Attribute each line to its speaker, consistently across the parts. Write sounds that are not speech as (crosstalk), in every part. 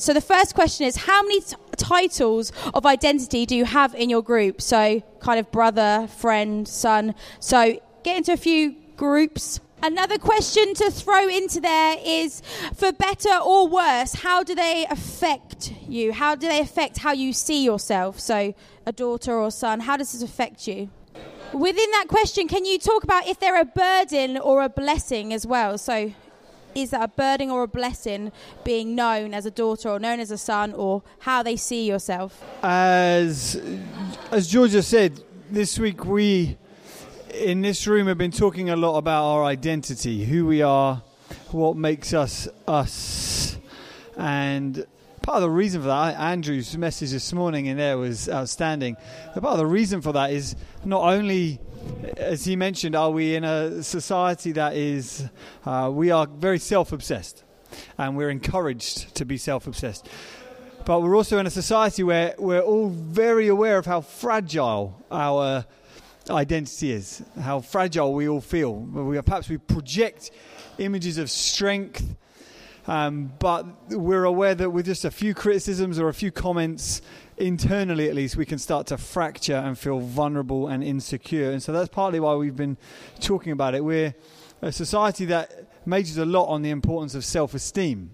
Speaker 1: So the first question is how many t- titles of identity do you have in your group? So kind of brother, friend, son. So get into a few groups. Another question to throw into there is for better or worse, how do they affect you? How do they affect how you see yourself? So a daughter or son, how does this affect you? Within that question, can you talk about if they're a burden or a blessing as well? So is that a burden or a blessing being known as a daughter or known as a son or how they see yourself?
Speaker 2: As as Georgia said, this week we in this room have been talking a lot about our identity, who we are, what makes us us. And part of the reason for that, Andrew's message this morning in there was outstanding. But part of the reason for that is not only as he mentioned, are we in a society that is, uh, we are very self obsessed and we're encouraged to be self obsessed. But we're also in a society where we're all very aware of how fragile our identity is, how fragile we all feel. We, perhaps we project images of strength, um, but we're aware that with just a few criticisms or a few comments, internally at least, we can start to fracture and feel vulnerable and insecure. And so that's partly why we've been talking about it. We're a society that majors a lot on the importance of self esteem.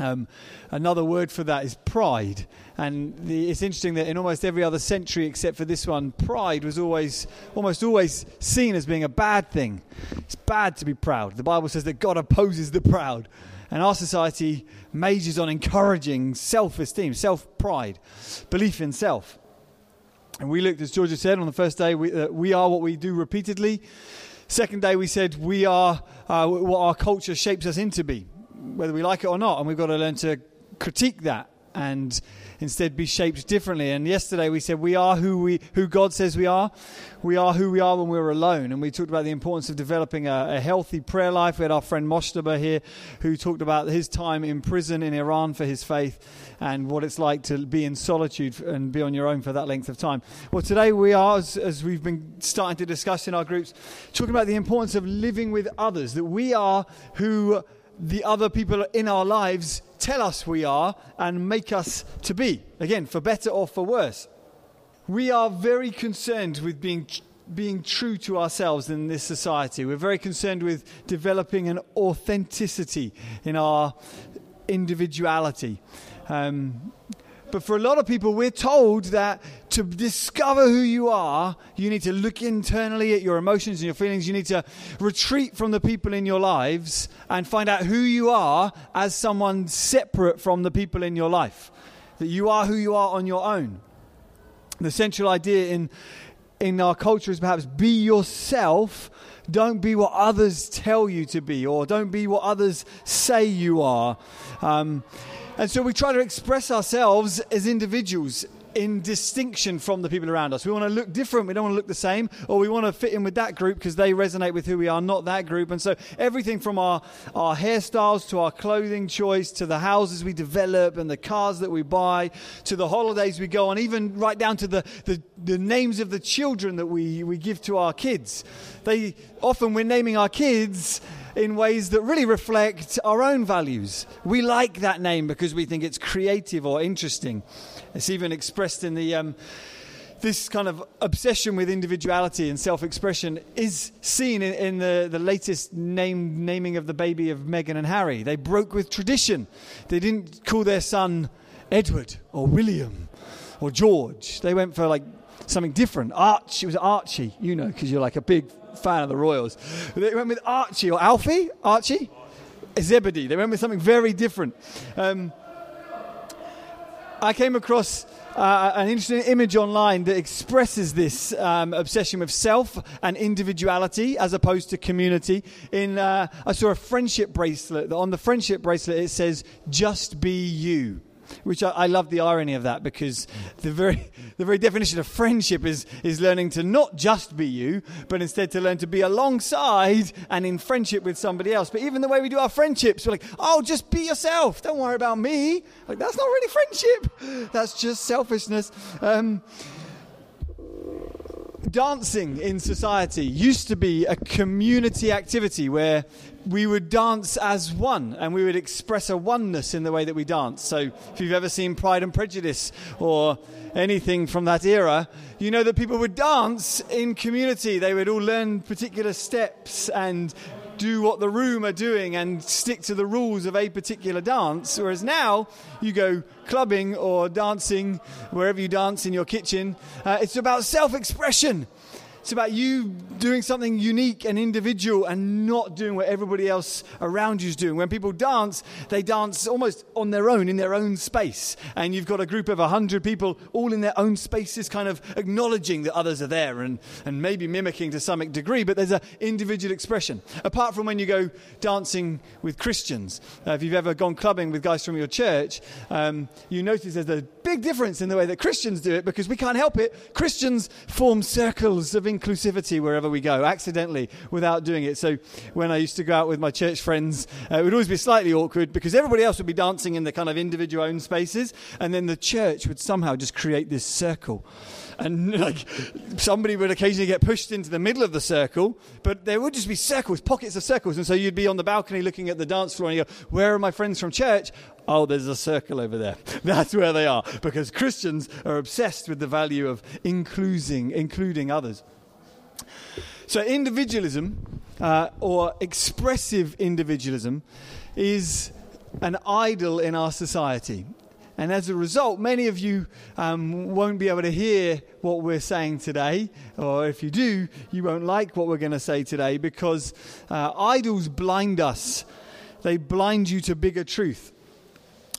Speaker 2: Um, another word for that is pride. And the, it's interesting that in almost every other century except for this one, pride was always, almost always seen as being a bad thing. It's bad to be proud. The Bible says that God opposes the proud. And our society majors on encouraging self esteem, self pride, belief in self. And we looked, as Georgia said on the first day, we, uh, we are what we do repeatedly. Second day, we said we are uh, what our culture shapes us into be, whether we like it or not. And we've got to learn to critique that and instead be shaped differently. And yesterday we said we are who we who God says we are. We are who we are when we're alone. And we talked about the importance of developing a, a healthy prayer life. We had our friend Mojtaba here who talked about his time in prison in Iran for his faith and what it's like to be in solitude and be on your own for that length of time. Well, today we are, as, as we've been starting to discuss in our groups, talking about the importance of living with others, that we are who the other people in our lives tell us we are and make us to be. Again, for better or for worse. We are very concerned with being, being true to ourselves in this society. We're very concerned with developing an authenticity in our individuality. Um, but for a lot of people, we're told that to discover who you are, you need to look internally at your emotions and your feelings. You need to retreat from the people in your lives and find out who you are as someone separate from the people in your life. That you are who you are on your own. The central idea in, in our culture is perhaps be yourself. Don't be what others tell you to be, or don't be what others say you are. Um, and so we try to express ourselves as individuals in distinction from the people around us. We want to look different. We don't want to look the same, or we want to fit in with that group because they resonate with who we are, not that group. And so everything from our, our hairstyles to our clothing choice to the houses we develop and the cars that we buy to the holidays we go on, even right down to the, the, the names of the children that we, we give to our kids. They often we're naming our kids in ways that really reflect our own values. We like that name because we think it's creative or interesting. It's even expressed in the. Um, this kind of obsession with individuality and self expression is seen in, in, the, the latest name, naming of the baby of Meghan and Harry. They broke with tradition. They didn't call their son Edward or William or George. They went for like something different. Archie, it was Archie, you know, because you're like a big fan of the Royals. They went with Archie or Alfie, Archie, Zebedee. They went with something very different. Um, I came across uh, an interesting image online that expresses this um, obsession with self and individuality as opposed to community. In uh, I saw a friendship bracelet. On the friendship bracelet, it says "Just be you." Which I, I, love the irony of that because the very, (laughs) the very definition of friendship is, is learning to not just be you, but instead to learn to be alongside and in friendship with somebody else. But even the way we do our friendships, we're like, oh, just be yourself. Don't worry about me. Like, that's not really friendship. (laughs) That's just selfishness. Um, dancing in society used to be a community activity where we would dance as one and we would express a oneness in the way that we dance. So, if you've ever seen Pride and Prejudice or anything from that era, you know that people would dance in community. They would all learn particular steps and do what the room are doing and stick to the rules of a particular dance. Whereas now, you go clubbing or dancing wherever you dance in your kitchen. Uh, it's about self expression. It's about you doing something unique and individual and not doing what everybody else around you is doing. When people dance, they dance almost on their own, in their own space. And you've got a group of 100 people all in their own spaces, kind of acknowledging that others are there and, and maybe mimicking to some degree, but there's an individual expression. Apart from when you go dancing with Christians. Uh, if you've ever gone clubbing with guys from your church, um, you notice there's a big difference in the way that Christians do it because we can't help it. Christians form circles of inclusivity wherever we go, accidentally, without doing it. So when I used to go out with my church friends, uh, it would always be slightly awkward because everybody else would be dancing in the kind of individual own spaces, and then the church would somehow just create this circle and like somebody would occasionally get pushed into the middle of the circle, but there would just be circles, pockets of circles, and so you'd be on the balcony looking at the dance floor and you go, "Where are my friends from church?" Oh, there's a circle over there. (laughs) That's where they are because Christians are obsessed with the value of including, including others. So, individualism uh, or expressive individualism is an idol in our society. And as a result, many of you um, won't be able to hear what we're saying today. Or if you do, you won't like what we're going to say today because uh, idols blind us, they blind you to bigger truth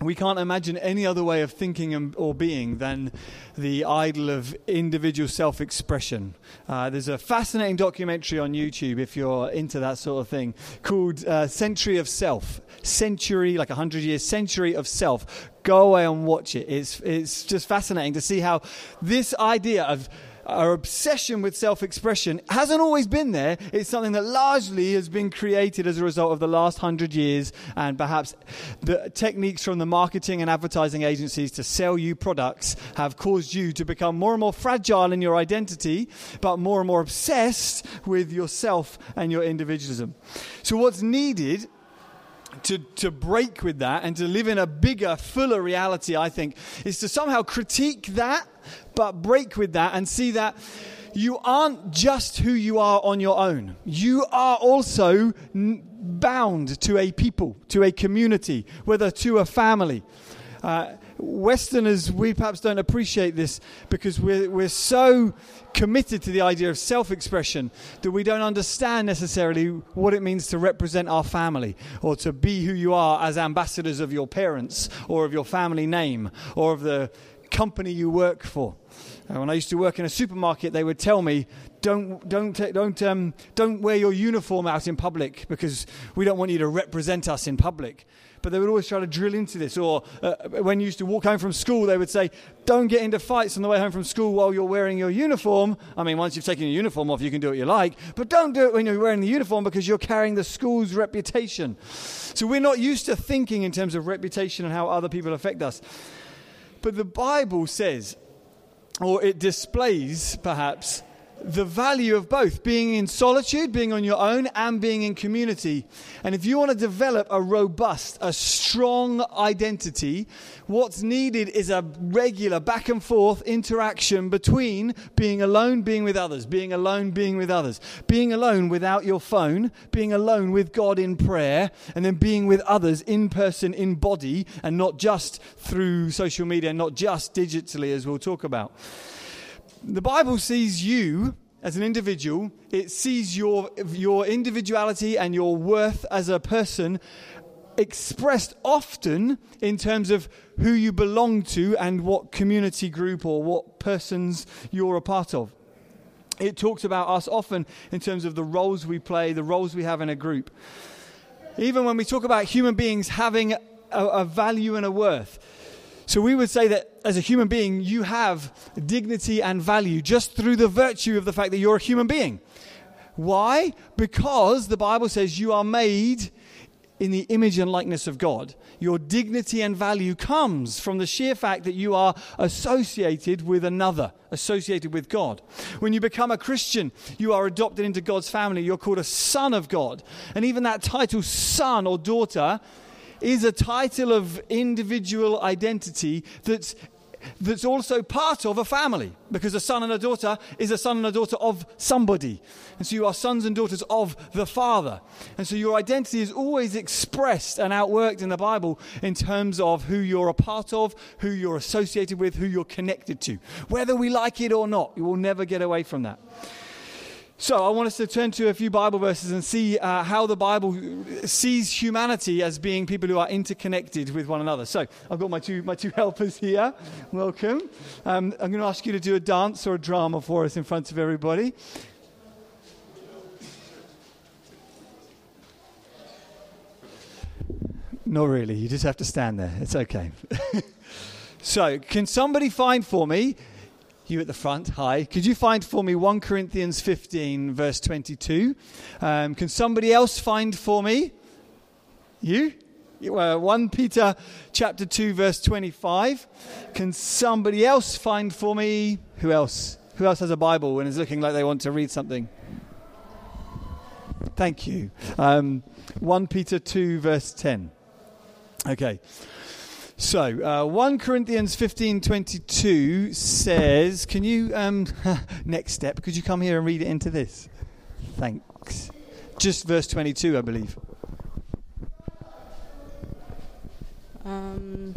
Speaker 2: we can't imagine any other way of thinking or being than the idol of individual self expression. Uh, there's a fascinating documentary on YouTube, if you're into that sort of thing, called uh, Century of Self. Century, like a hundred years, Century of Self. Go away and watch it. It's, it's just fascinating to see how this idea of our obsession with self expression hasn't always been there. It's something that largely has been created as a result of the last hundred years and perhaps the techniques from the marketing and advertising agencies to sell you products have caused you to become more and more fragile in your identity, but more and more obsessed with yourself and your individualism. So, what's needed to, to break with that and to live in a bigger, fuller reality, I think, is to somehow critique that but break with that and see that you aren't just who you are on your own. You are also n- bound to a people, to a community, whether to a family. Uh, Westerners, we perhaps don't appreciate this because we're, we're so committed to the idea of self expression that we don't understand necessarily what it means to represent our family or to be who you are as ambassadors of your parents or of your family name or of the company you work for. Uh, when I used to work in a supermarket, they would tell me, "Don't, don't, don't, um, don't wear your uniform out in public because we don't want you to represent us in public." But they would always try to drill into this. Or uh, when you used to walk home from school, they would say, "Don't get into fights on the way home from school while you're wearing your uniform." I mean, once you've taken your uniform off, you can do what you like, but don't do it when you're wearing the uniform because you're carrying the school's reputation. So we're not used to thinking in terms of reputation and how other people affect us. But the Bible says, or it displays perhaps, the value of both being in solitude, being on your own, and being in community. And if you want to develop a robust, a strong identity, what's needed is a regular back and forth interaction between being alone, being with others, being alone, being with others, being alone without your phone, being alone with God in prayer, and then being with others in person, in body, and not just through social media, not just digitally, as we'll talk about the Bible sees you as an individual, it sees your, your individuality and your worth as a person expressed often in terms of who you belong to and what community group or what persons you're a part of. It talks about us often in terms of the roles we play, the roles we have in a group. Even when we talk about human beings having a, a value and a worth, so we would say that as a human being, you have dignity and value just through the virtue of the fact that you're a human being. Why? Because the Bible says you are made in the image and likeness of God. your dignity and value comes from the sheer fact that you are associated with another, associated with God. When you become a Christian, you are adopted into God's family. You're called a son of God. And even that title, son or daughter, is a title of individual identity that's that's also part of a family because a son and a daughter is a son and a daughter of somebody. And so you are sons and daughters of the Father. And so your identity is always expressed and outworked in the Bible in terms of who you're a part of, who you're associated with, who you're connected to. Whether we like it or not, you will never get away from that. So, I want us to turn to a few Bible verses and see uh, how the Bible sees humanity as being people who are interconnected with one another. So, I've got my two, my two (laughs) helpers here. Welcome. Um, I'm going to ask you to do a dance or a drama for us in front of everybody. Not really. You just have to stand there. It's okay. (laughs) so, can somebody find for me you at the front, hi. Could you find for me 1 Corinthians 15, verse 22? Um, can somebody else find for me? You? Uh, 1 Peter chapter 2, verse 25. Can somebody else find for me? Who else? Who else has a Bible and is looking like they want to read something? Thank you. Um, 1 Peter 2, verse 10. Okay. So, uh, 1 Corinthians 15:22 says, can you um, (laughs) next step, could you come here and read it into this? Thanks. Just verse 22, I believe.
Speaker 3: Um,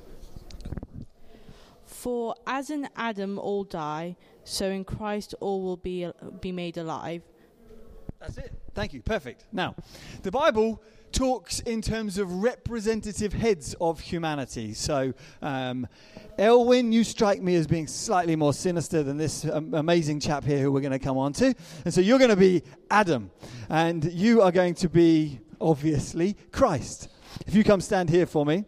Speaker 3: for as in Adam all die, so in Christ all will be be made alive.
Speaker 2: That's it. Thank you. Perfect. Now, the Bible talks in terms of representative heads of humanity. So, um, Elwin, you strike me as being slightly more sinister than this um, amazing chap here who we're going to come on to. And so, you're going to be Adam, and you are going to be, obviously, Christ. If you come stand here for me.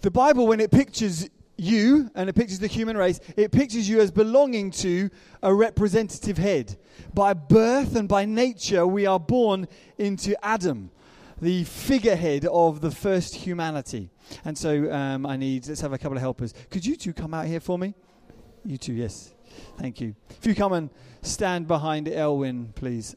Speaker 2: The Bible, when it pictures you and it pictures the human race, it pictures you as belonging to a representative head. By birth and by nature, we are born into Adam, the figurehead of the first humanity. And so um, I need, let's have a couple of helpers. Could you two come out here for me? You two, yes. Thank you. If you come and stand behind Elwin, please.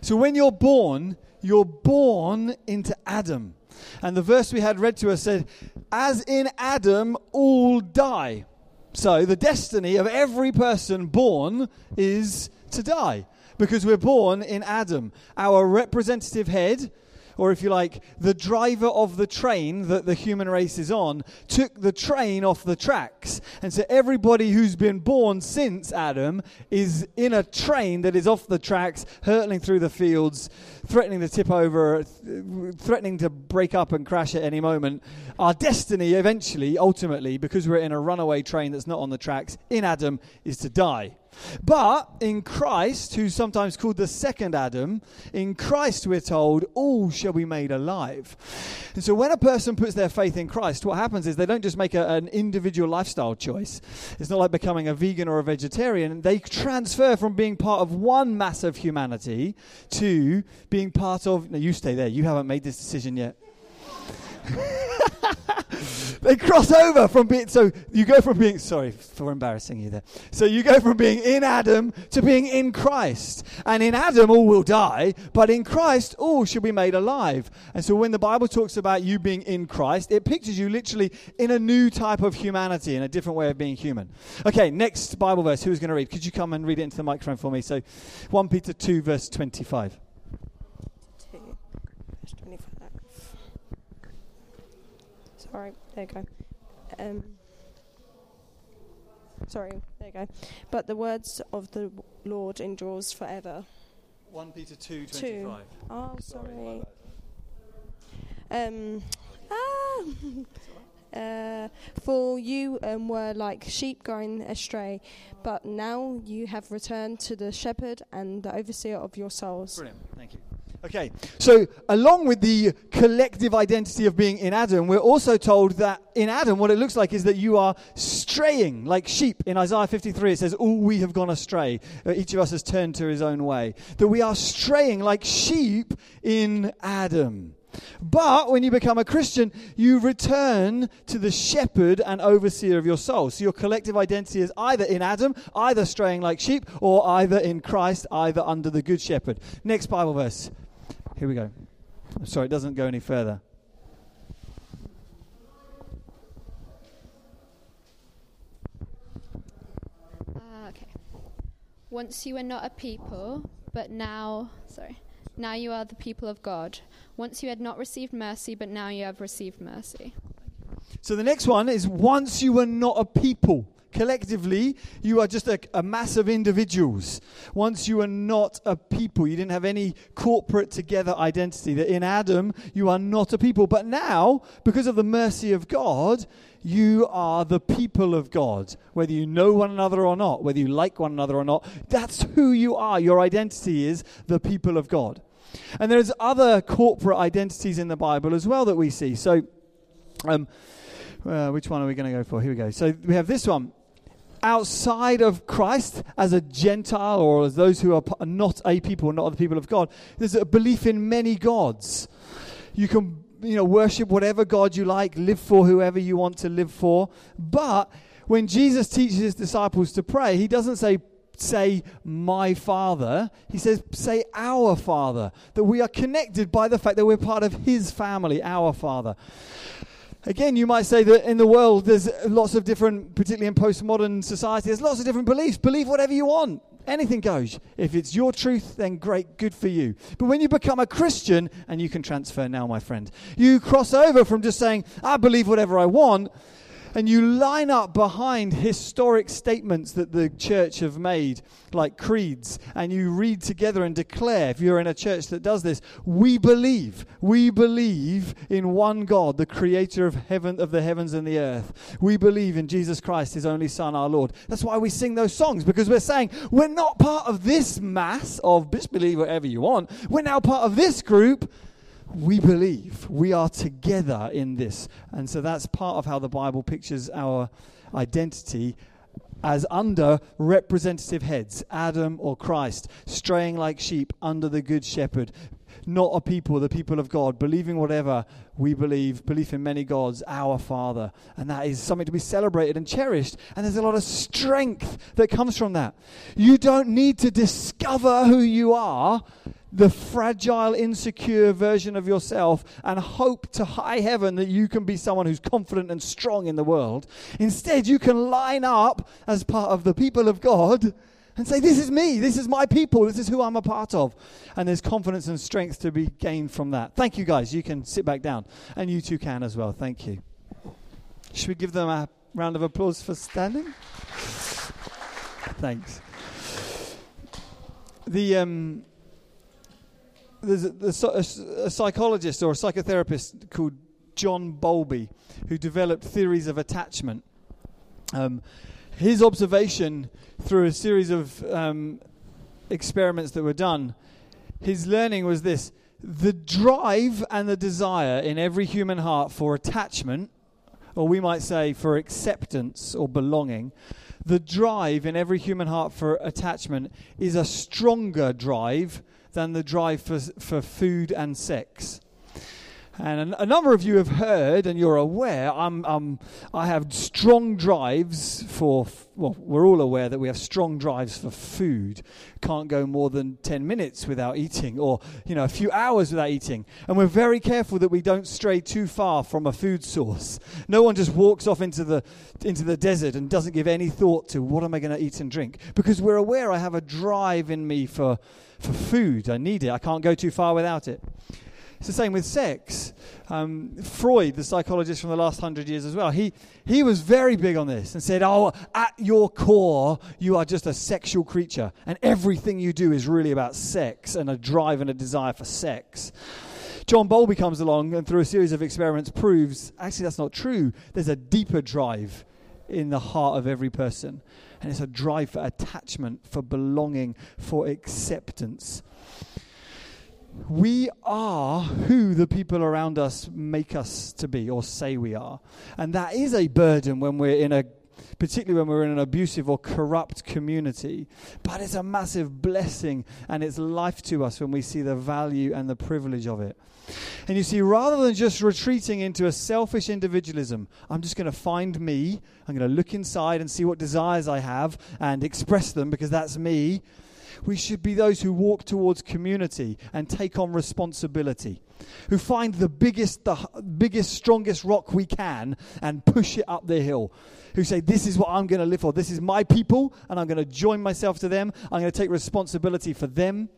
Speaker 2: So when you're born, you're born into Adam. And the verse we had read to us said, As in Adam, all die. So the destiny of every person born is to die because we're born in Adam. Our representative head or if you like, the driver of the train that the human race is on, took the train off the tracks. And so everybody who's been born since Adam is in a train that is off the tracks, hurtling through the fields, threatening to tip over, th- threatening to break up and crash at any moment. Our destiny, eventually, ultimately, because we're in a runaway train that's not on the tracks, in Adam, is to die. But in Christ, who's sometimes called the second Adam, in Christ we're told all shall be made alive. And so when a person puts their faith in Christ, what happens is they don't just make a, an individual lifestyle choice. It's not like becoming a vegan or a vegetarian. They transfer from being part of one mass of humanity to being part of. No, you stay there. You haven't made this decision yet. (laughs) (laughs) they cross over from being so you go from being sorry for embarrassing you there. So you go from being in adam to being in christ. And in adam all will die but in christ all shall be made alive. And so when the bible talks about you being in christ it pictures you literally in a new type of humanity in a different way of being human. Okay next bible verse. Who's going to read? Could you come and read it into the microphone for me? So 1 peter 2 verse 25
Speaker 4: Alright, there you go. Um, sorry, there you go. But the words of the Lord endures forever.
Speaker 2: 1 Peter 2
Speaker 4: 25. Oh, sorry. Um, ah, (laughs) uh, for you um, were like sheep going astray, but now you have returned to the shepherd and the overseer of your souls.
Speaker 2: Brilliant, thank you. Okay, so along with the collective identity of being in Adam, we're also told that in Adam, what it looks like is that you are straying like sheep. In Isaiah 53, it says, All we have gone astray. Uh, each of us has turned to his own way. That we are straying like sheep in Adam. But when you become a Christian, you return to the shepherd and overseer of your soul. So your collective identity is either in Adam, either straying like sheep, or either in Christ, either under the good shepherd. Next Bible verse. Here we go. Sorry, it doesn't go any further.
Speaker 5: Ah, okay. Once you were not a people, but now, sorry, now you are the people of God. Once you had not received mercy, but now you have received mercy.
Speaker 2: So the next one is once you were not a people. Collectively, you are just a, a, mass of individuals. Once you are not a people, you didn't have any corporate together identity. That in Adam, you are not a people. But now, because of the mercy of God, you are the people of God. Whether you know one another or not, whether you like one another or not, that's who you are. Your identity is the people of God. And there's other corporate identities in the Bible as well that we see. So, um, uh, which one are we going to go for? Here we go. So we have this one. Outside of Christ, as a Gentile or as those who are not a people, not the people of God, there's a belief in many gods. You can, you know, worship whatever God you like, live for whoever you want to live for. But when Jesus teaches his disciples to pray, he doesn't say, say my father he says say our father that we are connected by the fact that we're part of his family our father Again, you might say that in the world there's lots of different, particularly in postmodern society, there's lots of different beliefs. Believe whatever you want. Anything goes. If it's your truth, then great, good for you. But when you become a Christian, and you can transfer now, my friend, you cross over from just saying, I believe whatever I want, and you line up behind historic statements that the church have made, like creeds, and you read together and declare, if you're in a church that does this, we believe, we believe in one God, the creator of heaven of the heavens and the earth. We believe in Jesus Christ, his only Son, our Lord. That's why we sing those songs, because we're saying we're not part of this mass of just believe whatever you want. We're now part of this group we believe we are together in this. And so that's part of how the Bible pictures our identity as under representative heads Adam or Christ, straying like sheep under the Good Shepherd. Not a people, the people of God, believing whatever we believe, belief in many gods, our Father. And that is something to be celebrated and cherished. And there's a lot of strength that comes from that. You don't need to discover who you are the fragile, insecure version of yourself and hope to high heaven that you can be someone who's confident and strong in the world. Instead, you can line up as part of the people of God and say, This is me, this is my people, this is who I'm a part of. And there's confidence and strength to be gained from that. Thank you, guys. You can sit back down. And you too can as well. Thank you. Should we give them a round of applause for standing? Thanks. The. Um, there's a, a, a, psychologist or a psychotherapist called John Bowlby who developed theories of attachment. Um, his observation through a series of um, experiments that were done, his learning was this the drive and the desire in every human heart for attachment, or we might say for acceptance or belonging, the drive in every human heart for attachment is a stronger drive than the drive for, for food and sex. And a, number of you have heard, and you're aware, I'm, um, I have strong drives for, well, we're all aware that we have strong drives for food. Can't go more than 10 minutes without eating, or, you know, a few hours without eating. And we're very careful that we don't stray too far from a food source. No one just walks off into the, into the desert and doesn't give any thought to what am I going to eat and drink. Because we're aware I have a drive in me for for food. I need it. I can't go too far without it. It's the same with sex. Um, Freud, the psychologist from the last hundred years as well, he, he was very big on this and said, Oh, at your core, you are just a sexual creature, and everything you do is really about sex and a drive and a desire for sex. John Bowlby comes along and through a series of experiments proves actually that's not true. There's a deeper drive in the heart of every person and it's a drive for attachment, for belonging, for acceptance. We are who the people around us make us to be or say we are. And that is a burden when we're in a particularly when we're in an abusive or corrupt community. But it's a massive blessing and it's life to us when we see the value and the privilege of it. And you see, rather than just retreating into a selfish individualism, I'm just going to find me, I'm going to look inside and see what desires I have and express them because that's me. We should be those who walk towards community and take on responsibility, who find the biggest, the biggest, strongest rock we can and push it up the hill. Who say, This is what I'm going to live for. This is my people, and I'm going to join myself to them. I'm going to take responsibility for them.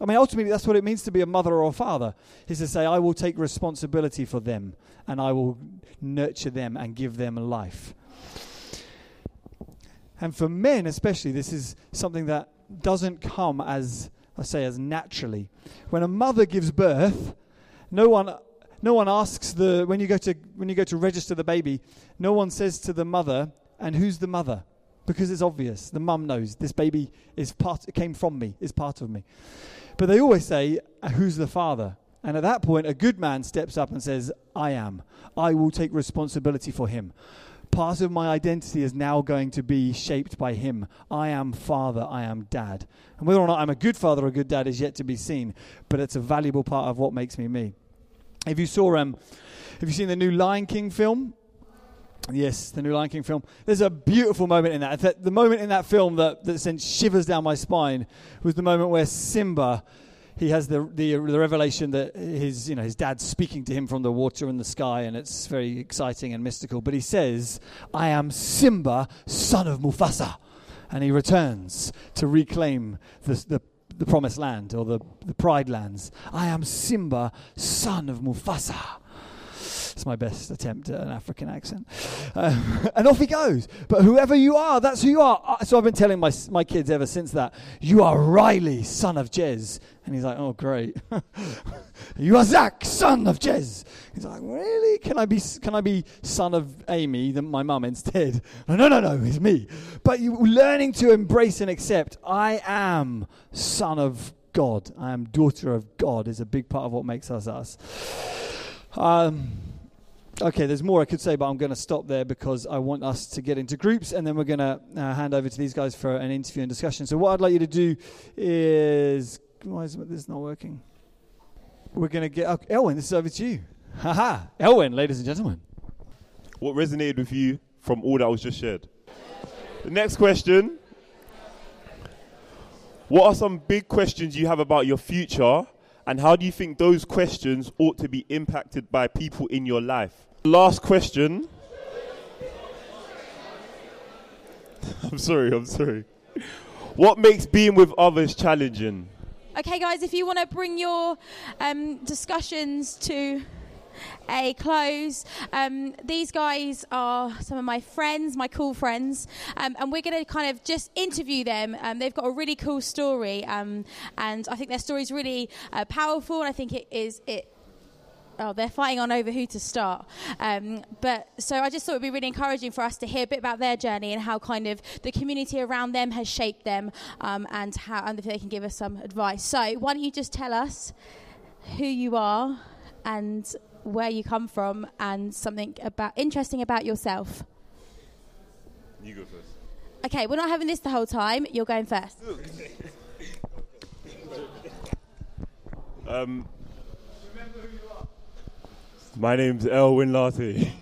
Speaker 2: I mean, ultimately, that's what it means to be a mother or a father, is to say, I will take responsibility for them, and I will nurture them and give them life. And for men, especially, this is something that doesn't come as, I say, as naturally. When a mother gives birth, no one, no one asks the, when you, go to, when you go to register the baby, no one says to the mother, and who's the mother? Because it's obvious. The mum knows this baby is part, it came from me, is part of me. But they always say, who's the father? And at that point, a good man steps up and says, I am. I will take responsibility for him part of my identity is now going to be shaped by him. I am father, I am dad. And whether or not I'm a good father or a good dad is yet to be seen, but it's a valuable part of what makes me me. If you saw, um, have you seen the new Lion King film? Yes, the new Lion King film. There's a beautiful moment in that. The moment in that film that, that sent shivers down my spine was the moment where Simba he has the, the, the revelation that his you know his dad's speaking to him from the water and the sky, and it's very exciting and mystical. But he says, "I am Simba, son of Mufasa," and he returns to reclaim the, the the promised land or the, the pride lands. I am Simba, son of Mufasa. It's my best attempt at an African accent. Um, (laughs) and off he goes. But whoever you are, that's who you are. Uh, so I've been telling my, my kids ever since that, you are Riley, son of Jez. And he's like, oh, great. (laughs) you are Zach, son of Jez. He's like, really? Can I be, can I be son of Amy, the, my mum, instead? (laughs) No, no, no, no, it's me. But you learning to embrace and accept, I am son of God. I am daughter of God is a big part of what makes us us. Um, Okay, there's more I could say, but I'm going to stop there because I want us to get into groups and then we're going to uh, hand over to these guys for an interview and discussion. So, what I'd like you to do is. Why is this not working? We're going to get. Oh, Elwin, this is over to you. Haha. Elwin, ladies and gentlemen.
Speaker 6: What resonated with you from all that was just shared? The next question What are some big questions you have about your future and how do you think those questions ought to be impacted by people in your life? Last question. I'm sorry, I'm sorry. What makes being with others challenging?
Speaker 1: Okay, guys, if you want to bring your um, discussions to a close. Um, these guys are some of my friends, my cool friends, um, and we're going to kind of just interview them. Um, they've got a really cool story, um, and I think their story is really uh, powerful, and I think it is it oh, they're fighting on over who to start. Um, but so I just thought it'd be really encouraging for us to hear a bit about their journey and how kind of the community around them has shaped them, um, and how and if they can give us some advice. So why don't you just tell us who you are and where you come from and something about interesting about yourself.
Speaker 6: You go first.
Speaker 1: Okay, we're not having this the whole time. You're going first. (laughs)
Speaker 6: um, my name's Elwin Larty.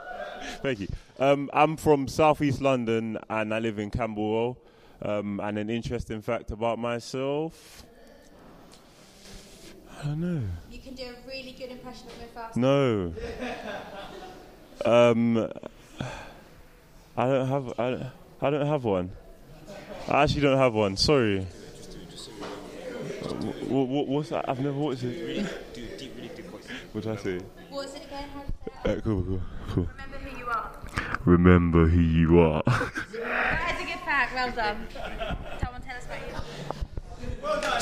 Speaker 6: (laughs) Thank you. Um, I'm from Southeast London and I live in Camberwell. Um, and an interesting fact about myself. I don't know You
Speaker 1: can do a really good impression of Mufasa.
Speaker 6: No. (laughs) um, I don't have. I don't, I don't have one. I actually don't have one. Sorry. What, what, what's that? I've never watched it. Really do deep, really deep voice. What did I say?
Speaker 1: What's it again?
Speaker 6: Uh, cool, cool, cool.
Speaker 1: Remember who you are.
Speaker 6: Remember who you are. (laughs)
Speaker 1: that is a good fact. Well done. Someone tell us about you. Well done.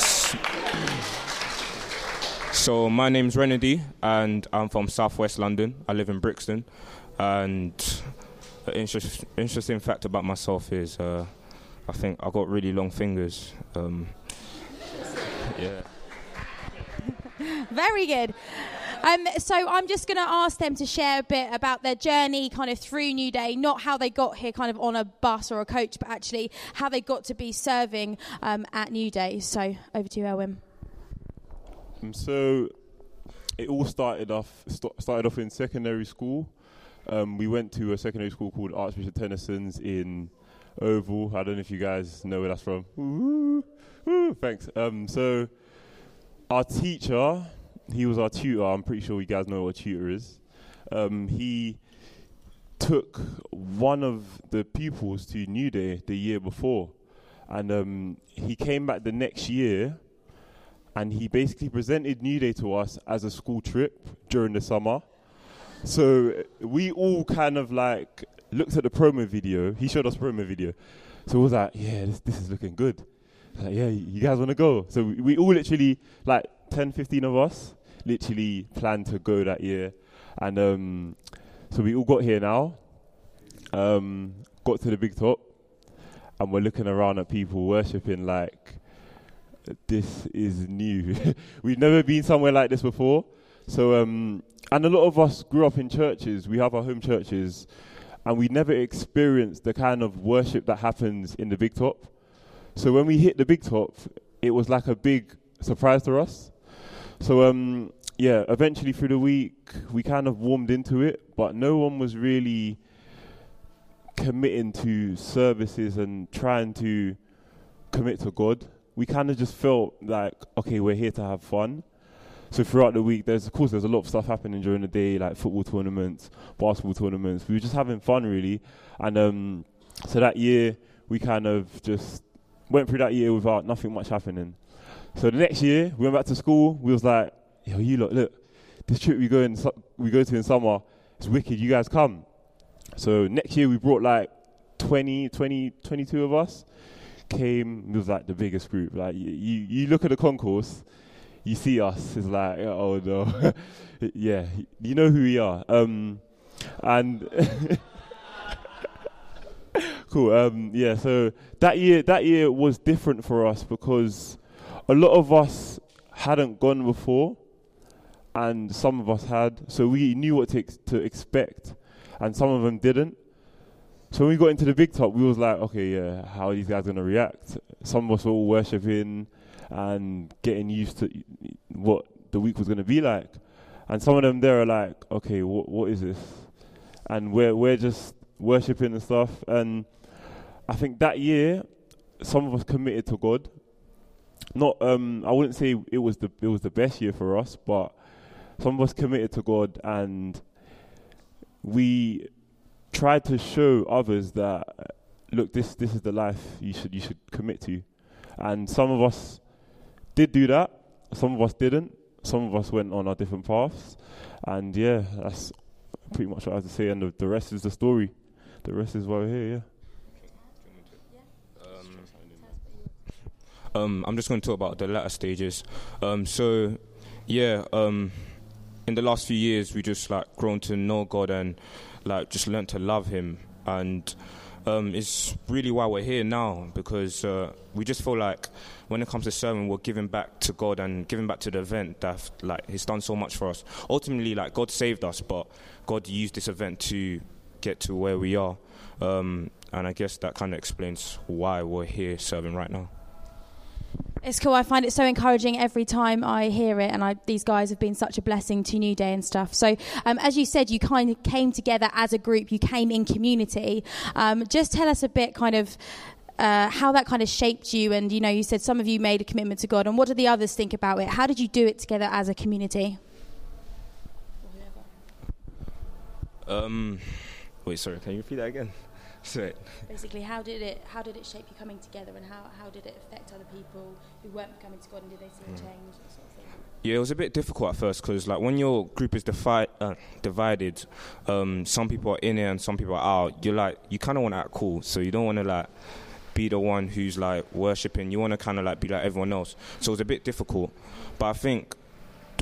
Speaker 7: So my name's Renedy, and I'm from Southwest London. I live in Brixton, and an interest, interesting fact about myself is uh, I think I got really long fingers. Um, (laughs) yeah.
Speaker 1: Very good. Um, so I'm just going to ask them to share a bit about their journey kind of through Newday, not how they got here kind of on a bus or a coach, but actually how they got to be serving um, at Newday. So over to you, Elwin.
Speaker 6: Um, so it all started off st- started off in secondary school. Um, we went to a secondary school called Archbishop Tenison's in Oval. I don't know if you guys know where that's from. Ooh, ooh, thanks. Um, so our teacher, he was our tutor. I'm pretty sure you guys know what a tutor is. Um, he took one of the pupils to Newday the year before, and um, he came back the next year, and he basically presented Newday to us as a school trip during the summer. So we all kind of like looked at the promo video. He showed us promo video, so we was like, "Yeah, this this is looking good." Like, yeah, you guys want to go? So we, we all literally like 10, 15 of us literally planned to go that year, and um, so we all got here now. Um, got to the big top, and we're looking around at people worshiping like this is new. (laughs) We've never been somewhere like this before. So, um, and a lot of us grew up in churches. We have our home churches, and we never experienced the kind of worship that happens in the big top. So when we hit the big top, it was like a big surprise to us. So um, yeah, eventually through the week, we kind of warmed into it, but no one was really committing to services and trying to commit to God. We kind of just felt like, okay, we're here to have fun. So throughout the week, there's of course there's a lot of stuff happening during the day, like football tournaments, basketball tournaments. We were just having fun really, and um, so that year we kind of just went through that year without nothing much happening. So the next year we went back to school. We was like, yo, you look, look, this trip we go in, we go to in summer, it's wicked. You guys come. So next year we brought like 20, 20, 22 of us. Came, it was like the biggest group. Like you, you, look at the concourse, you see us. It's like, oh no, (laughs) yeah, you know who we are. Um, and (laughs) cool. Um, yeah. So that year, that year was different for us because a lot of us hadn't gone before, and some of us had. So we knew what to, ex- to expect, and some of them didn't. So when we got into the big top, we was like, okay, yeah, how are these guys gonna react? Some of us were all worshiping and getting used to what the week was gonna be like, and some of them there are like, okay, what what is this? And we're we're just worshiping and stuff, and I think that year, some of us committed to God. Not, um, I wouldn't say it was the it was the best year for us, but some of us committed to God, and we tried to show others that look, this this is the life you should you should commit to, and some of us did do that. Some of us didn't. Some of us went on our different paths, and yeah, that's pretty much what I have to say. And the, the rest is the story. The rest is why we're here. Yeah.
Speaker 7: Um, I'm just going to talk about the latter stages. Um, so, yeah, um, in the last few years, we just like grown to know God and like just learned to love Him, and um, it's really why we're here now because uh, we just feel like when it comes to serving, we're giving back to God and giving back to the event that like He's done so much for us. Ultimately, like God saved us, but God used this event to get to where we are, um, and I guess that kind of explains why we're here serving right now.
Speaker 1: It's cool. I find it so encouraging every time I hear it, and I, these guys have been such a blessing to Newday and stuff. So, um, as you said, you kind of came together as a group. You came in community. Um, just tell us a bit, kind of. Uh, how that kind of shaped you, and you know, you said some of you made a commitment to God, and what do the others think about it? How did you do it together as a community?
Speaker 7: Um, wait, sorry, can you repeat that again? Sorry.
Speaker 1: Basically, how did it how did it shape you coming together, and how, how did it affect other people who weren't coming to God, and did they see a change? That sort of?
Speaker 7: Yeah, it was a bit difficult at first because, like, when your group is defi- uh, divided, um, some people are in it and some people are out. You're like, you kind of want to act cool, so you don't want to like be the one who's like worshiping. You want to kind of like be like everyone else. So it was a bit difficult, but I think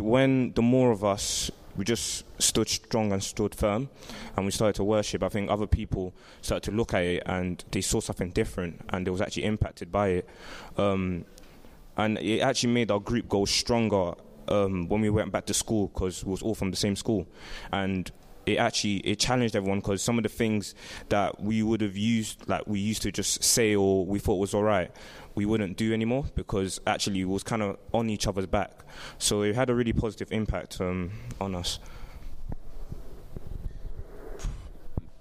Speaker 7: when the more of us we just stood strong and stood firm and we started to worship. I think other people started to look at it and they saw something different and they was actually impacted by it. Um, and it actually made our group go stronger um, when we went back to school because we was all from the same school, and it actually it challenged everyone because some of the things that we would have used, like we used to just say or we thought was all right, we wouldn't do anymore because actually it was kind of on each other's back. So it had a really positive impact um, on us.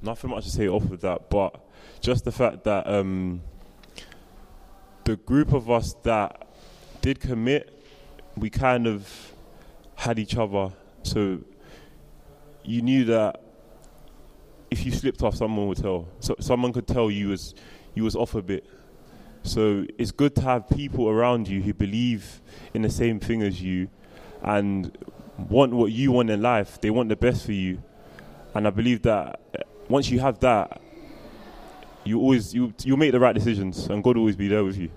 Speaker 6: Nothing much to say off of that, but just the fact that um, the group of us that did commit, we kind of had each other. So you knew that if you slipped off, someone would tell. So someone could tell you was you was off a bit. So it's good to have people around you who believe in the same thing as you and want what you want in life. They want the best for you. And I believe that uh, once you have that, you always you you make the right decisions and God will always be there with you.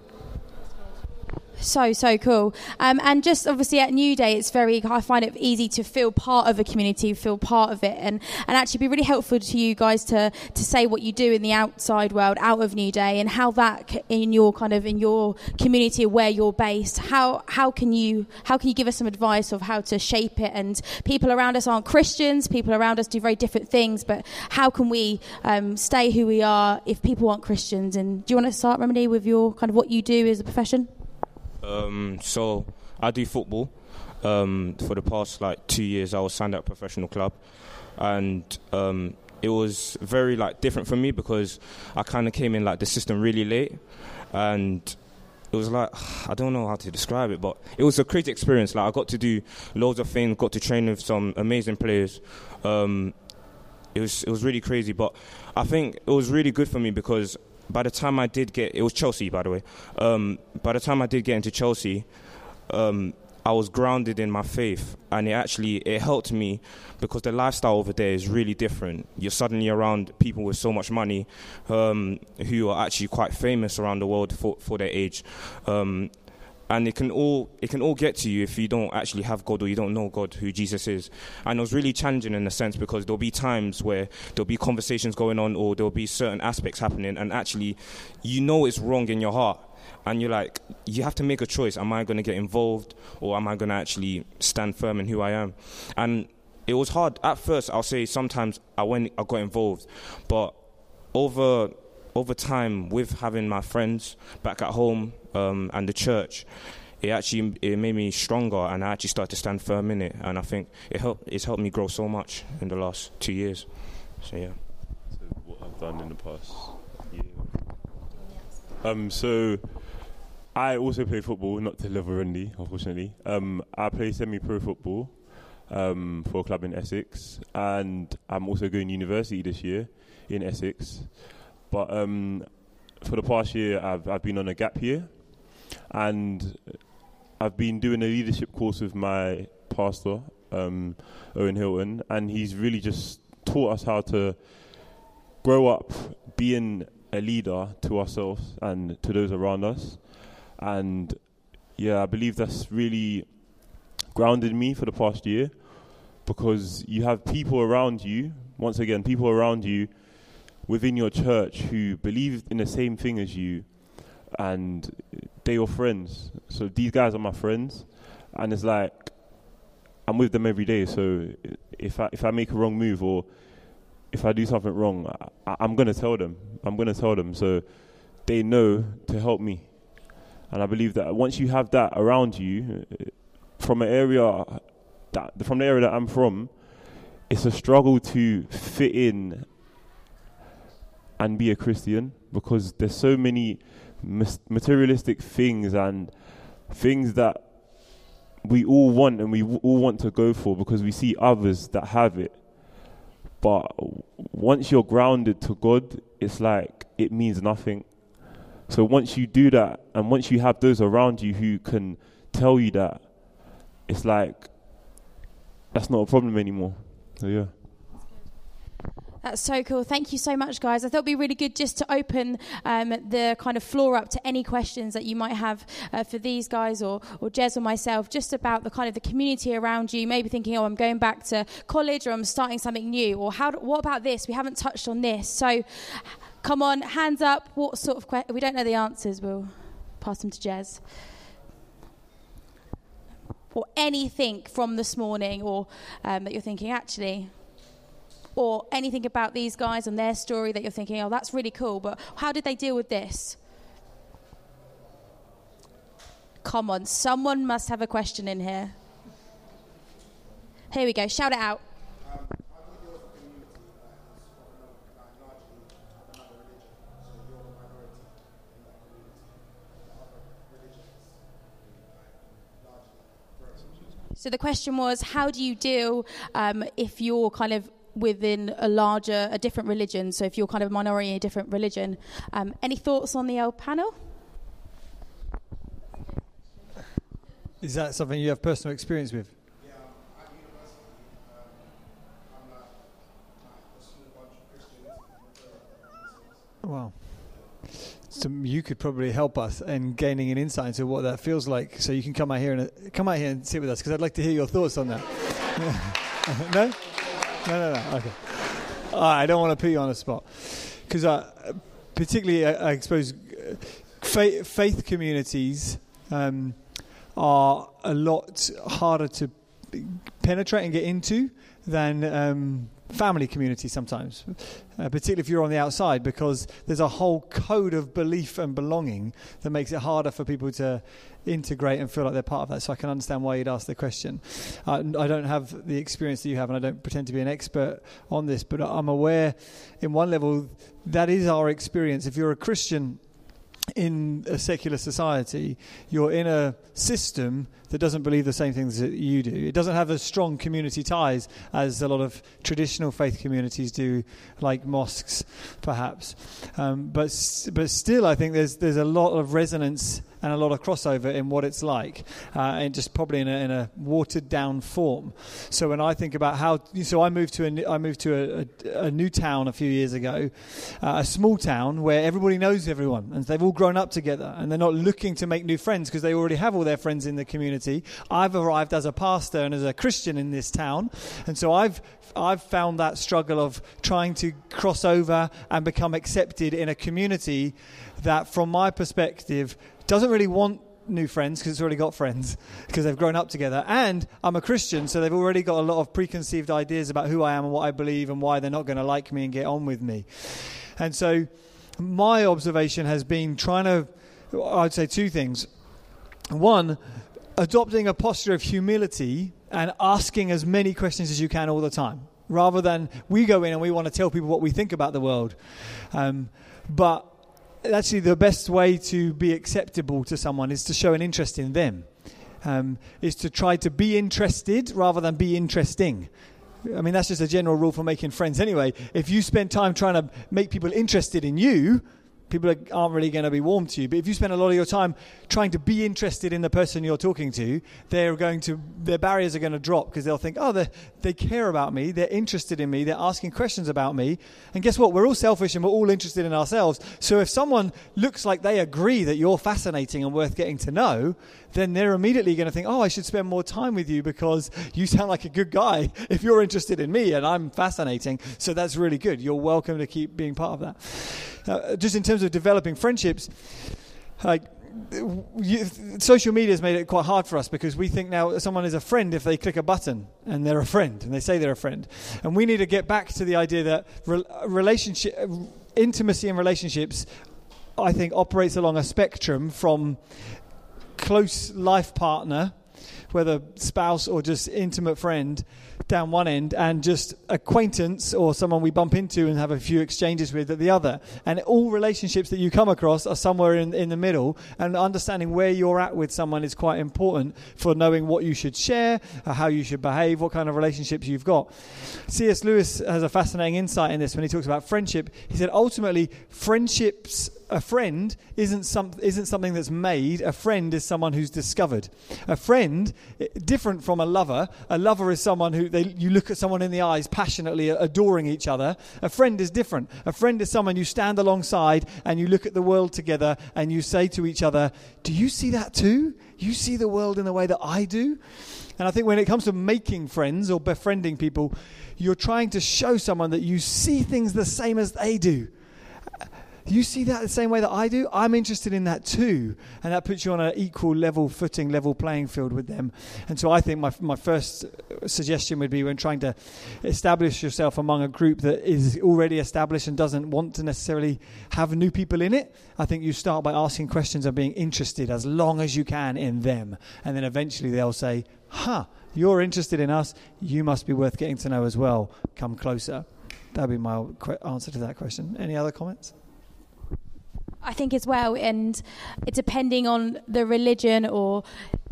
Speaker 1: So so cool, um, and just obviously at Newday, it's very. I find it easy to feel part of a community, feel part of it, and, and actually be really helpful to you guys to to say what you do in the outside world, out of Newday, and how that in your kind of in your community where you're based. How how can you how can you give us some advice of how to shape it? And people around us aren't Christians. People around us do very different things, but how can we um, stay who we are if people aren't Christians? And do you want to start, Remedy, with your kind of what you do as a profession?
Speaker 7: Um, so I do football. Um, for the past like two years, I was signed at a professional club, and um, it was very like different for me because I kind of came in like the system really late, and it was like (sighs) I don't know how to describe it, but it was a crazy experience. Like I got to do loads of things, got to train with some amazing players. Um, it was it was really crazy, but I think it was really good for me because by the time I did get, it was Chelsea, by the way. Um, by the time I did get into Chelsea, um, I was grounded in my faith, and it actually it helped me because the lifestyle over there is really different. You're suddenly around people with so much money, um, who are actually quite famous around the world for for their age. Um, and it can all it can all get to you if you don't actually have God or you don't know God who Jesus is. And it was really challenging in a sense because there'll be times where there'll be conversations going on or there'll be certain aspects happening and actually you know it's wrong in your heart. And you're like you have to make a choice. Am I going to get involved or am I going to actually stand firm in who I am? And it was hard. At first I'll say sometimes I went I got involved. But over over time with having my friends back at home um, and the church, it actually it made me stronger, and I actually started to stand firm in it. And I think it helped. It's helped me grow so much in the last two years. So yeah.
Speaker 6: So what I've done in the past year. Um. So. I also play football, not to level Randy, unfortunately. Um, I play semi-pro football um, for a club in Essex, and I'm also going to university this year in Essex. But um, for the past year, I've I've been on a gap year, and I've been doing a leadership course with my pastor, um, Owen Hilton, and he's really just taught us how to grow up being a leader to ourselves and to those around us. And yeah, I believe that's really grounded me for the past year because you have people around you, once again, people around you within your church who believe in the same thing as you and they're your friends. So these guys are my friends and it's like I'm with them every day. So if I if I make a wrong move or if I do something wrong, I, I'm gonna tell them. I'm gonna tell them so they know to help me. And I believe that once you have that around you, from an area that from the area that I'm from, it's a struggle to fit in and be a Christian because there's so many materialistic things and things that we all want and we all want to go for because we see others that have it. But once you're grounded to God, it's like it means nothing. So once you do that, and once you have those around you who can tell you that, it's like that's not a problem anymore. So yeah.
Speaker 1: That's so cool. Thank you so much, guys. I thought it'd be really good just to open um, the kind of floor up to any questions that you might have uh, for these guys or, or Jez or myself, just about the kind of the community around you. Maybe thinking, oh, I'm going back to college or I'm starting something new, or how? what about this? We haven't touched on this. So, come on, hands up. What sort of questions? We don't know the answers. We'll pass them to Jez. or anything from this morning, or um, that you're thinking actually, or anything about these guys and their story that you're thinking, oh, that's really cool, but how did they deal with this? Come on, someone must have a question in here. Here we go, shout it out. So the question was, how do you deal um, if you're kind of within a larger, a different religion? So if you're kind of a minority in a different religion, um, any thoughts on the old panel?
Speaker 2: Is that something you have personal experience with? Wow. So you could probably help us in gaining an insight into what that feels like. So you can come out here and come out here and sit with us because I'd like to hear your thoughts on that. (laughs) no, no, no, no. Okay. I don't want to put you on the spot because uh, particularly, I, I suppose, uh, faith, faith communities um, are a lot harder to penetrate and get into than um, family community sometimes, uh, particularly if you're on the outside, because there's a whole code of belief and belonging that makes it harder for people to integrate and feel like they're part of that. So I can understand why you'd ask the question. Uh, I don't have the experience that you have, and I don't pretend to be an expert on this, but I'm aware, in one level, that is our experience. If you're a Christian, in a secular society, you're in a system that doesn't believe the same things that you do. It doesn't have as strong community ties as a lot of traditional faith communities do, like mosques, perhaps. Um, but but still, I think there's there's a lot of resonance and a lot of crossover in what it's like, uh, and just probably in a, in a, watered down form. So when I think about how, so I moved to a, I moved to a, a, a new town a few years ago, uh, a small town where everybody knows everyone and they've all grown up together and they're not looking to make new friends because they already have all their friends in the community. I've arrived as a pastor and as a Christian in this town, and so I've I've found that struggle of trying to cross over and become accepted in a community that, from my perspective, doesn't really want new friends because it's already got friends because they've grown up together. And I'm a Christian, so they've already got a lot of preconceived ideas about who I am and what I believe and why they're not going to like me and get on with me. And so my observation has been trying to, I'd say two things. One, adopting a posture of humility and asking as many questions as you can all the time rather than we go in and we want to tell people what we think about the world. Um, but actually the best way to be acceptable to someone is to show an interest in them. Um, is to try to be interested rather than be interesting. I mean, that's just a general rule for making friends anyway. If you spend time trying to make people interested in you, people aren't really going to be warm to you. But if you spend a lot of your time trying to be interested in the person you're talking to, they're going to their barriers are going to drop because they'll think, oh, they they care about me, they're interested in me, they're asking questions about me. And guess what? We're all selfish and we're all interested in ourselves. So if someone looks like they agree that you're fascinating and worth getting to know, then they're immediately going to think, oh, I should spend more time with you because you sound like a good guy (laughs) if you're interested in me and I'm fascinating. So that's really good. You're welcome to keep being part of that uh, just in terms of developing friendships, like you, social media has made it quite hard for us because we think now someone is a friend if they click a button and they're a friend and they say they're a friend, and we need to get back to the idea that re- relationship, intimacy in relationships, I think operates along a spectrum from close life partner, whether spouse or just intimate friend, down one end and just acquaintance or someone we bump into and have a few exchanges with at the other. And all relationships that you come across are somewhere in, in the middle. And understanding where you're at with someone is quite important for knowing what you should share, uh, how you should behave, what kind of relationships you've got. C.S. Lewis has a fascinating insight in this when he talks about friendship. He said ultimately, friendships a friend isn't, some, isn't something that's made. A friend is someone who's discovered. A friend, eh, different from a lover, a lover is someone who they, you look at someone in the eyes passionately adoring each other. A friend is different. A friend is someone you stand alongside and you look at the world together and you say to each other, Do you see that too? You see the world in the way that I do? And I think when it comes to making friends or befriending people, you're trying to show someone that you see things the same as they do you see that the same way that I do? I'm interested in that too. And that puts you on an equal level footing, level playing field with them. And so I think my, my first uh, suggestion would be when trying to establish yourself among a group that is already established and doesn't want to necessarily have new people in it, I think you start by asking questions and being interested as long as you can in them. And then eventually they'll say, huh, you're interested in us, you must be worth getting to know as well. Come closer. That would be my answer to that question. Any other comments?
Speaker 1: I think as well, and depending on the religion or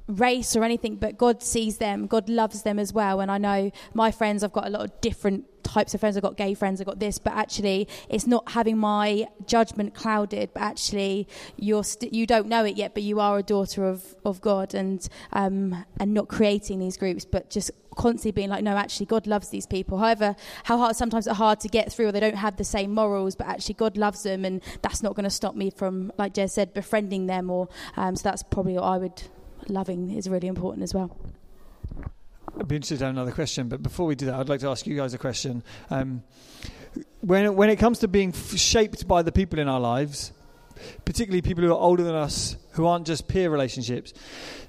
Speaker 1: race or anything, but God sees them, God loves them as well. And I know my friends, I've got a lot of different types of friends. I've got gay friends, I've got this, but actually, it's not having my judgment clouded. But actually, you're st- you don't know it yet, but you are a daughter of, of God, and um, and not creating these groups, but just constantly being like, no, actually, God loves these people. However, how hard sometimes it's hard to get through, or they don't have the same morals, but actually, God loves them, and that's not going to stop me from, like Jez said, befriending them. Or um, so that's probably what I would. Loving is really important as well.
Speaker 2: I'd be interested to have another question, but before we do that, I'd like to ask you guys a question. Um, when when it comes to being f- shaped by the people in our lives, particularly people who are older than us, who aren't just peer relationships,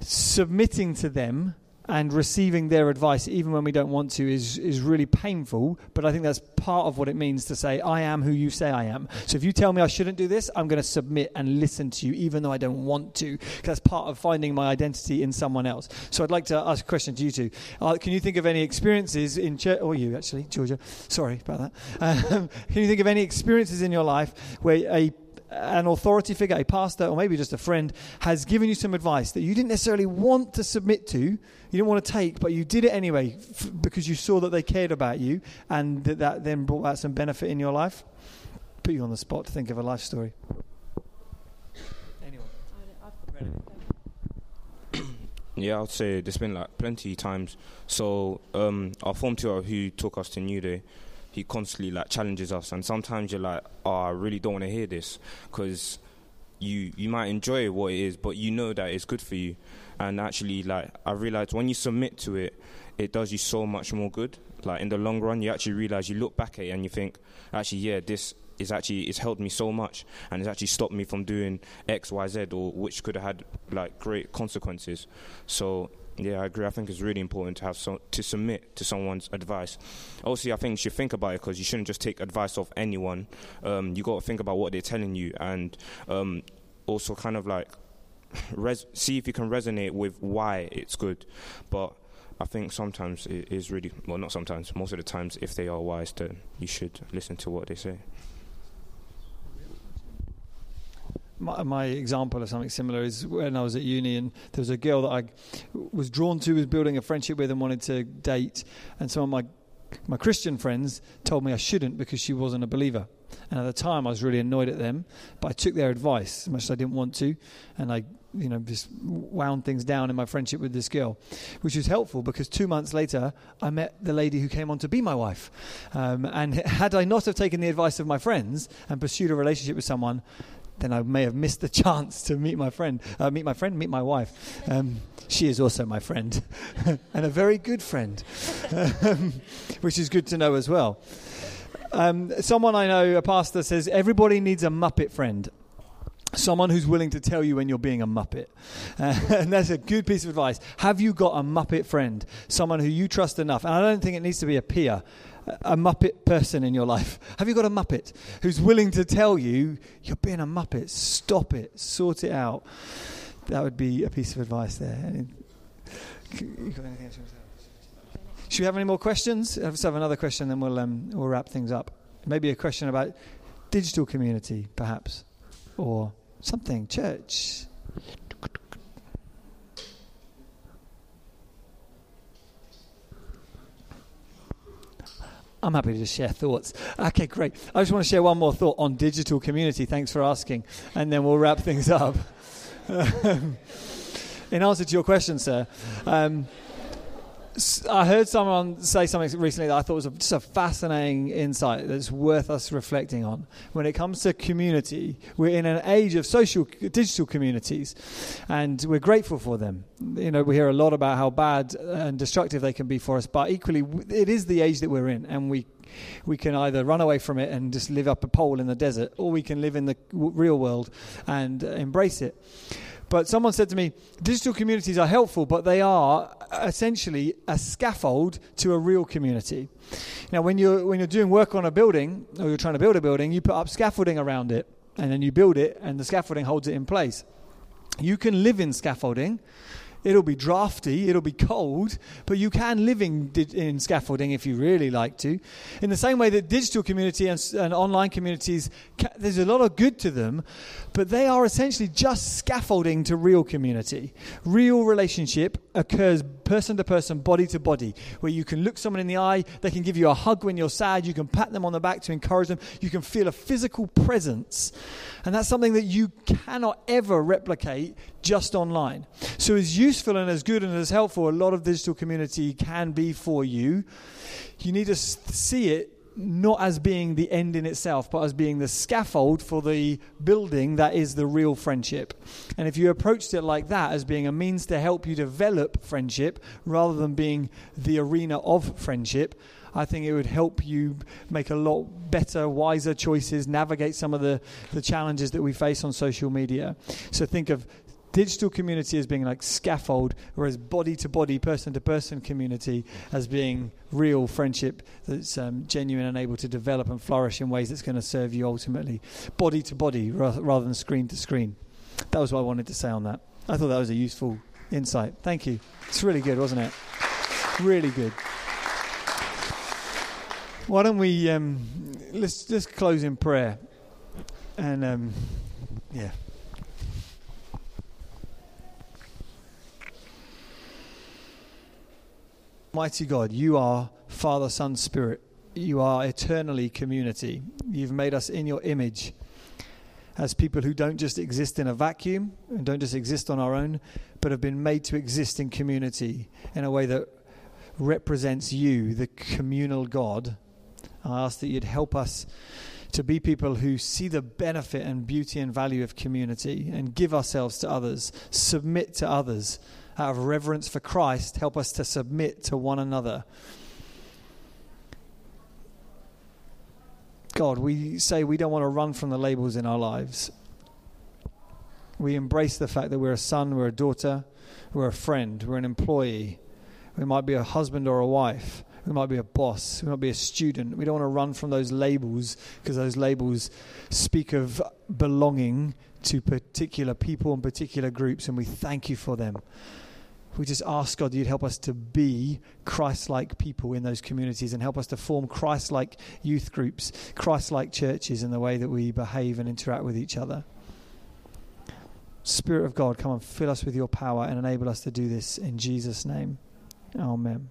Speaker 2: submitting to them and receiving their advice, even when we don't want to, is, is really painful. But I think that's part of what it means to say, I am who you say I am. So if you tell me I shouldn't do this, I'm going to submit and listen to you, even though I don't want to. Because that's part of finding my identity in someone else. So I'd like to ask a question to you two. Uh, can you think of any experiences in church, or you actually, Georgia? Sorry about that. Um, (laughs) can you think of any experiences in your life where a an authority figure, a pastor, or maybe just a friend, has given you some advice that you didn't necessarily want to submit to, you didn't want to take, but you did it anyway f- because you saw that they cared about you and that, that then brought out some benefit in your life? Put you on the spot to think of a life story. (coughs)
Speaker 7: Yeah, I'd say there's been like plenty of times. So um, our form tutor who took us to Newday, he constantly like challenges us, and sometimes you're like, oh, I really don't want to hear this because you you might enjoy what it is, but you know that it's good for you. And actually, like I realized when you submit to it, it does you so much more good. Like in the long run, you actually realize you look back at it and you think, actually, yeah, this is actually it's helped me so much and it's actually stopped me from doing X, Y, Z, or which could have had like great consequences. So yeah, I agree. I think it's really important to have so, to submit to someone's advice. Also, I think you should think about it because you shouldn't just take advice off anyone. Um, you got to think about what they're telling you, and um, also kind of like (laughs) res- see if you can resonate with why it's good. But I think sometimes it is really well, not sometimes, most of the times, if they are wise, then you should listen to what they say.
Speaker 2: My, my example of something similar is when I was at uni and there was a girl that I was drawn to, was building a friendship with, and wanted to date. And some of my my Christian friends told me I shouldn't because she wasn't a believer. And at the time, I was really annoyed at them, but I took their advice as much as I didn't want to, and I, you know, just wound things down in my friendship with this girl, which was helpful because two months later, I met the lady who came on to be my wife. Um, and had I not have taken the advice of my friends and pursued a relationship with someone, then I may have missed the (laughs) chance to meet my friend, uh, meet my friend, meet my wife. Um, she is also my friend, (laughs) and a very good friend, um, (laughs) which is good to know as well. Um, someone I know, a pastor, says everybody needs a Muppet friend. Someone who's willing to tell you when you're being a Muppet. Uh, and that's a good piece of advice. Have you got a Muppet friend? Someone who you trust enough? And I don't think it needs to be a peer, a Muppet person in your life. Have you got a Muppet who's willing to tell you you're being a Muppet? Stop it, sort it out. That would be a piece of advice there. Should we have any more questions? Let's have another question, then we'll um, we'll wrap things up. Maybe a question about digital community, perhaps, or something. Church. I'm happy to share thoughts. Okay, great. I just want to share one more thought on digital community. Thanks for asking, and then we'll wrap things up. (laughs) In answer to your question, sir. Um, I heard someone say something recently that I thought was a, just a fascinating insight that's worth us reflecting on. When it comes to community, we're in an age of social, digital communities, and we're grateful for them. You know, we hear a lot about how bad and destructive they can be for us, but equally, it is the age that we're in, and we we can either run away from it and just live up a pole in the desert, or we can live in the real world and embrace it. But someone said to me, digital communities are helpful, but they are essentially a scaffold to a real community. Now, when you're, when you're doing work on a building, or you're trying to build a building, you put up scaffolding around it, and then you build it, and the scaffolding holds it in place. You can live in scaffolding. It'll be drafty, it'll be cold, but you can live in, in scaffolding if you really like to. In the same way that digital community and, and online communities, there's a lot of good to them, but they are essentially just scaffolding to real community. Real relationship occurs person to person, body to body, where you can look someone in the eye, they can give you a hug when you're sad, you can pat them on the back to encourage them, you can feel a physical presence. And that's something that you cannot ever replicate just online. So, as useful and as good and as helpful a lot of digital community can be for you, you need to see it not as being the end in itself, but as being the scaffold for the building that is the real friendship. And if you approached it like that, as being a means to help you develop friendship rather than being the arena of friendship, I think it would help you make a lot better, wiser choices, navigate some of the, the challenges that we face on social media. So think of digital community as being like scaffold, whereas body to body, person to person community as being real friendship that's um, genuine and able to develop and flourish in ways that's going to serve you ultimately, body to body rather than screen to screen. That was what I wanted to say on that. I thought that was a useful insight. Thank you. It's really good, wasn't it? Really good. Why don't we um, let's just close in prayer, and um, yeah. Mighty God, you are Father, Son, Spirit. You are eternally community. You've made us in your image as people who don't just exist in a vacuum and don't just exist on our own, but have been made to exist in community in a way that represents you, the communal God. I ask that you'd help us to be people who see the benefit and beauty and value of community and give ourselves to others, submit to others out of reverence for Christ, help us to submit to one another. God, we say we don't want to run from the labels in our lives. We embrace the fact that we're a son, we're a daughter, we're a friend, we're an employee. We might be a husband or a wife. We might be a boss. We might be a student. We don't want to run from those labels because those labels speak of belonging to particular people and particular groups, and we thank you for them. We just ask God that you'd help us to be Christ like people in those communities and help us to form Christ like youth groups, Christ like churches in the way that we behave and interact with each other. Spirit of God, come and fill us with your power and enable us to do this in Jesus' name. Amen.